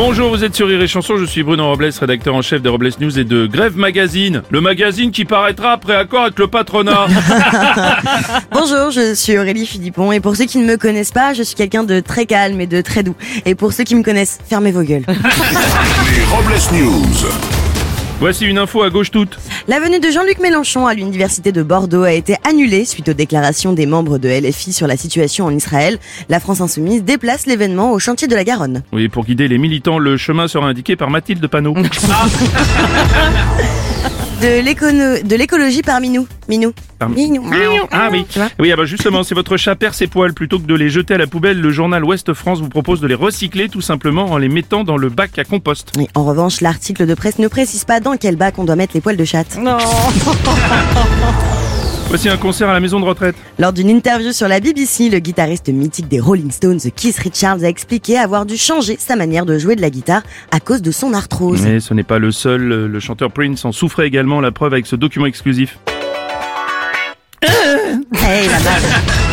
Bonjour, vous êtes sur Rire et Chanson, je suis Bruno Robles, rédacteur en chef de Robles News et de Grève Magazine, le magazine qui paraîtra après accord avec le patronat. Bonjour, je suis Aurélie Philippon et pour ceux qui ne me connaissent pas, je suis quelqu'un de très calme et de très doux. Et pour ceux qui me connaissent, fermez vos gueules. Les Robles News. Voici une info à gauche toute. La venue de Jean-Luc Mélenchon à l'université de Bordeaux a été annulée suite aux déclarations des membres de LFI sur la situation en Israël. La France Insoumise déplace l'événement au chantier de la Garonne. Oui, pour guider les militants, le chemin sera indiqué par Mathilde Panot. de l'écologie parmi nous. Minou. Par- Minou. Ah oui. Tu vois Oui, ah bah justement, si votre chat perd ses poils plutôt que de les jeter à la poubelle, le journal Ouest France vous propose de les recycler tout simplement en les mettant dans le bac à compost. Oui, en revanche, l'article de presse ne précise pas dans quel bac on doit mettre les poils de chatte. Voici un concert à la maison de retraite. Lors d'une interview sur la BBC, le guitariste mythique des Rolling Stones, Keith Richards, a expliqué avoir dû changer sa manière de jouer de la guitare à cause de son arthrose. Mais ce n'est pas le seul, euh, le chanteur Prince en souffrait également, la preuve avec ce document exclusif. Hey, la.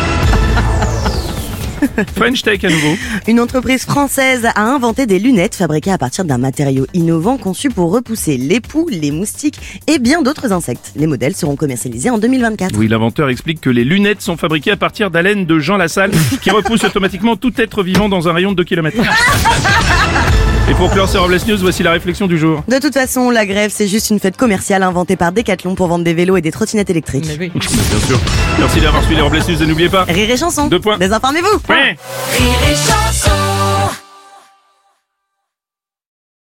French Tech à nouveau. Une entreprise française a inventé des lunettes fabriquées à partir d'un matériau innovant conçu pour repousser les poux, les moustiques et bien d'autres insectes. Les modèles seront commercialisés en 2024. Oui, l'inventeur explique que les lunettes sont fabriquées à partir d'haleine de Jean Lassalle, qui repousse automatiquement tout être vivant dans un rayon de 2 km. Et pour clore ces Robles News, voici la réflexion du jour. De toute façon, la grève, c'est juste une fête commerciale inventée par Decathlon pour vendre des vélos et des trottinettes électriques. Bien sûr. Merci d'avoir suivi les Robles News et n'oubliez pas. Rire et chanson. Deux points. Désinformez-vous. Ouais. Rire et chanson